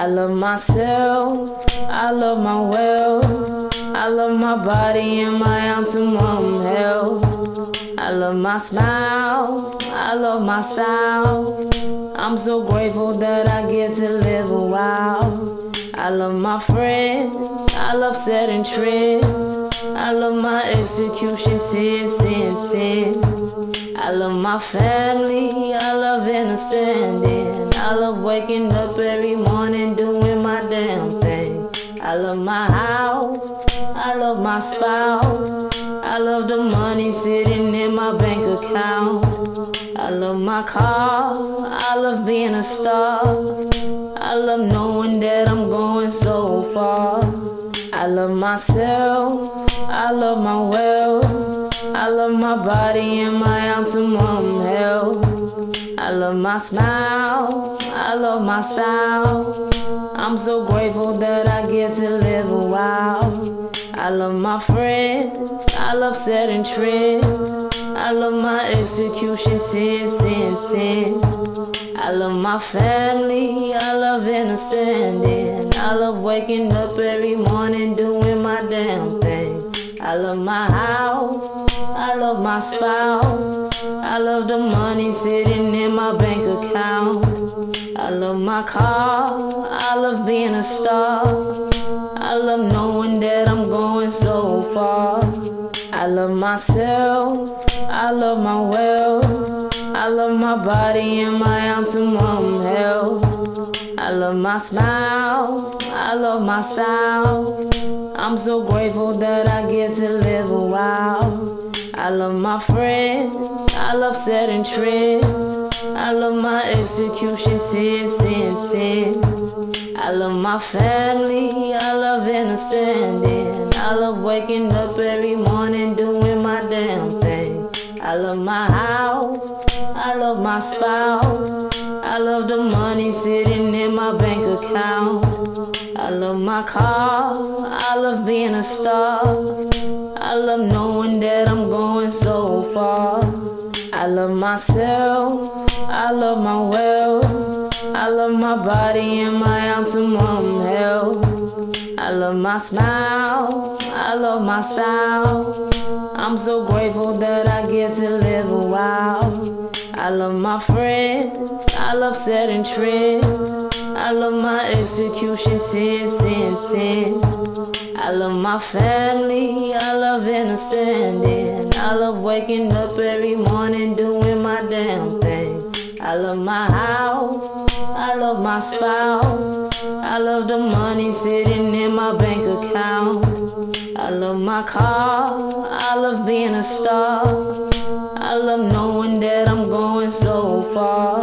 I love myself, I love my wealth, I love my body and my optimum health. I love my smile, I love my style. I'm so grateful that I get to live a while. I love my friends, I love setting trends. I love my execution, sin, sin, sin. I love my family, I love understanding. I love waking up every morning doing my damn thing. I love my house, I love my spouse. I love the money sitting in my bank account. I love my car, I love being a star. I love knowing that I'm going so far. I love myself, I love my wealth. I love my body and my optimum health. I love my smile, I love my style. I'm so grateful that I get to live a while. I love my friends, I love setting trends. I love my execution, sin, sin, sin. I love my family, I love understanding. I love waking up every morning doing my damn thing. I love my house, love my spouse. I love the money sitting in my bank account. I love my car, I love being a star. I love knowing that I'm going so far. I love myself, I love my wealth. I love my body and my optimum health. I love my smile, I love my style. I'm so grateful that I get to live a while. I love my friends, I love setting trends. I love my execution, sin, sin, sin. I love my family, I love understanding. I love waking up every morning doing my damn thing. I love my house, I love my spouse. I love the money sitting in my bank account. My car, I love being a star. I love knowing that I'm going so far. I love myself, I love my wealth. I love my body and my optimum health. I love my smile, I love my style. I'm so grateful that I get to live a while. I love my friends, I love setting trends. I love my execution, sin, sin, sin. I love my family, I love understanding. I love waking up every morning doing my damn thing. I love my house, I love my spouse. I love the money sitting in my bank account. I love my car, I love being a star. I love knowing that I'm Oh.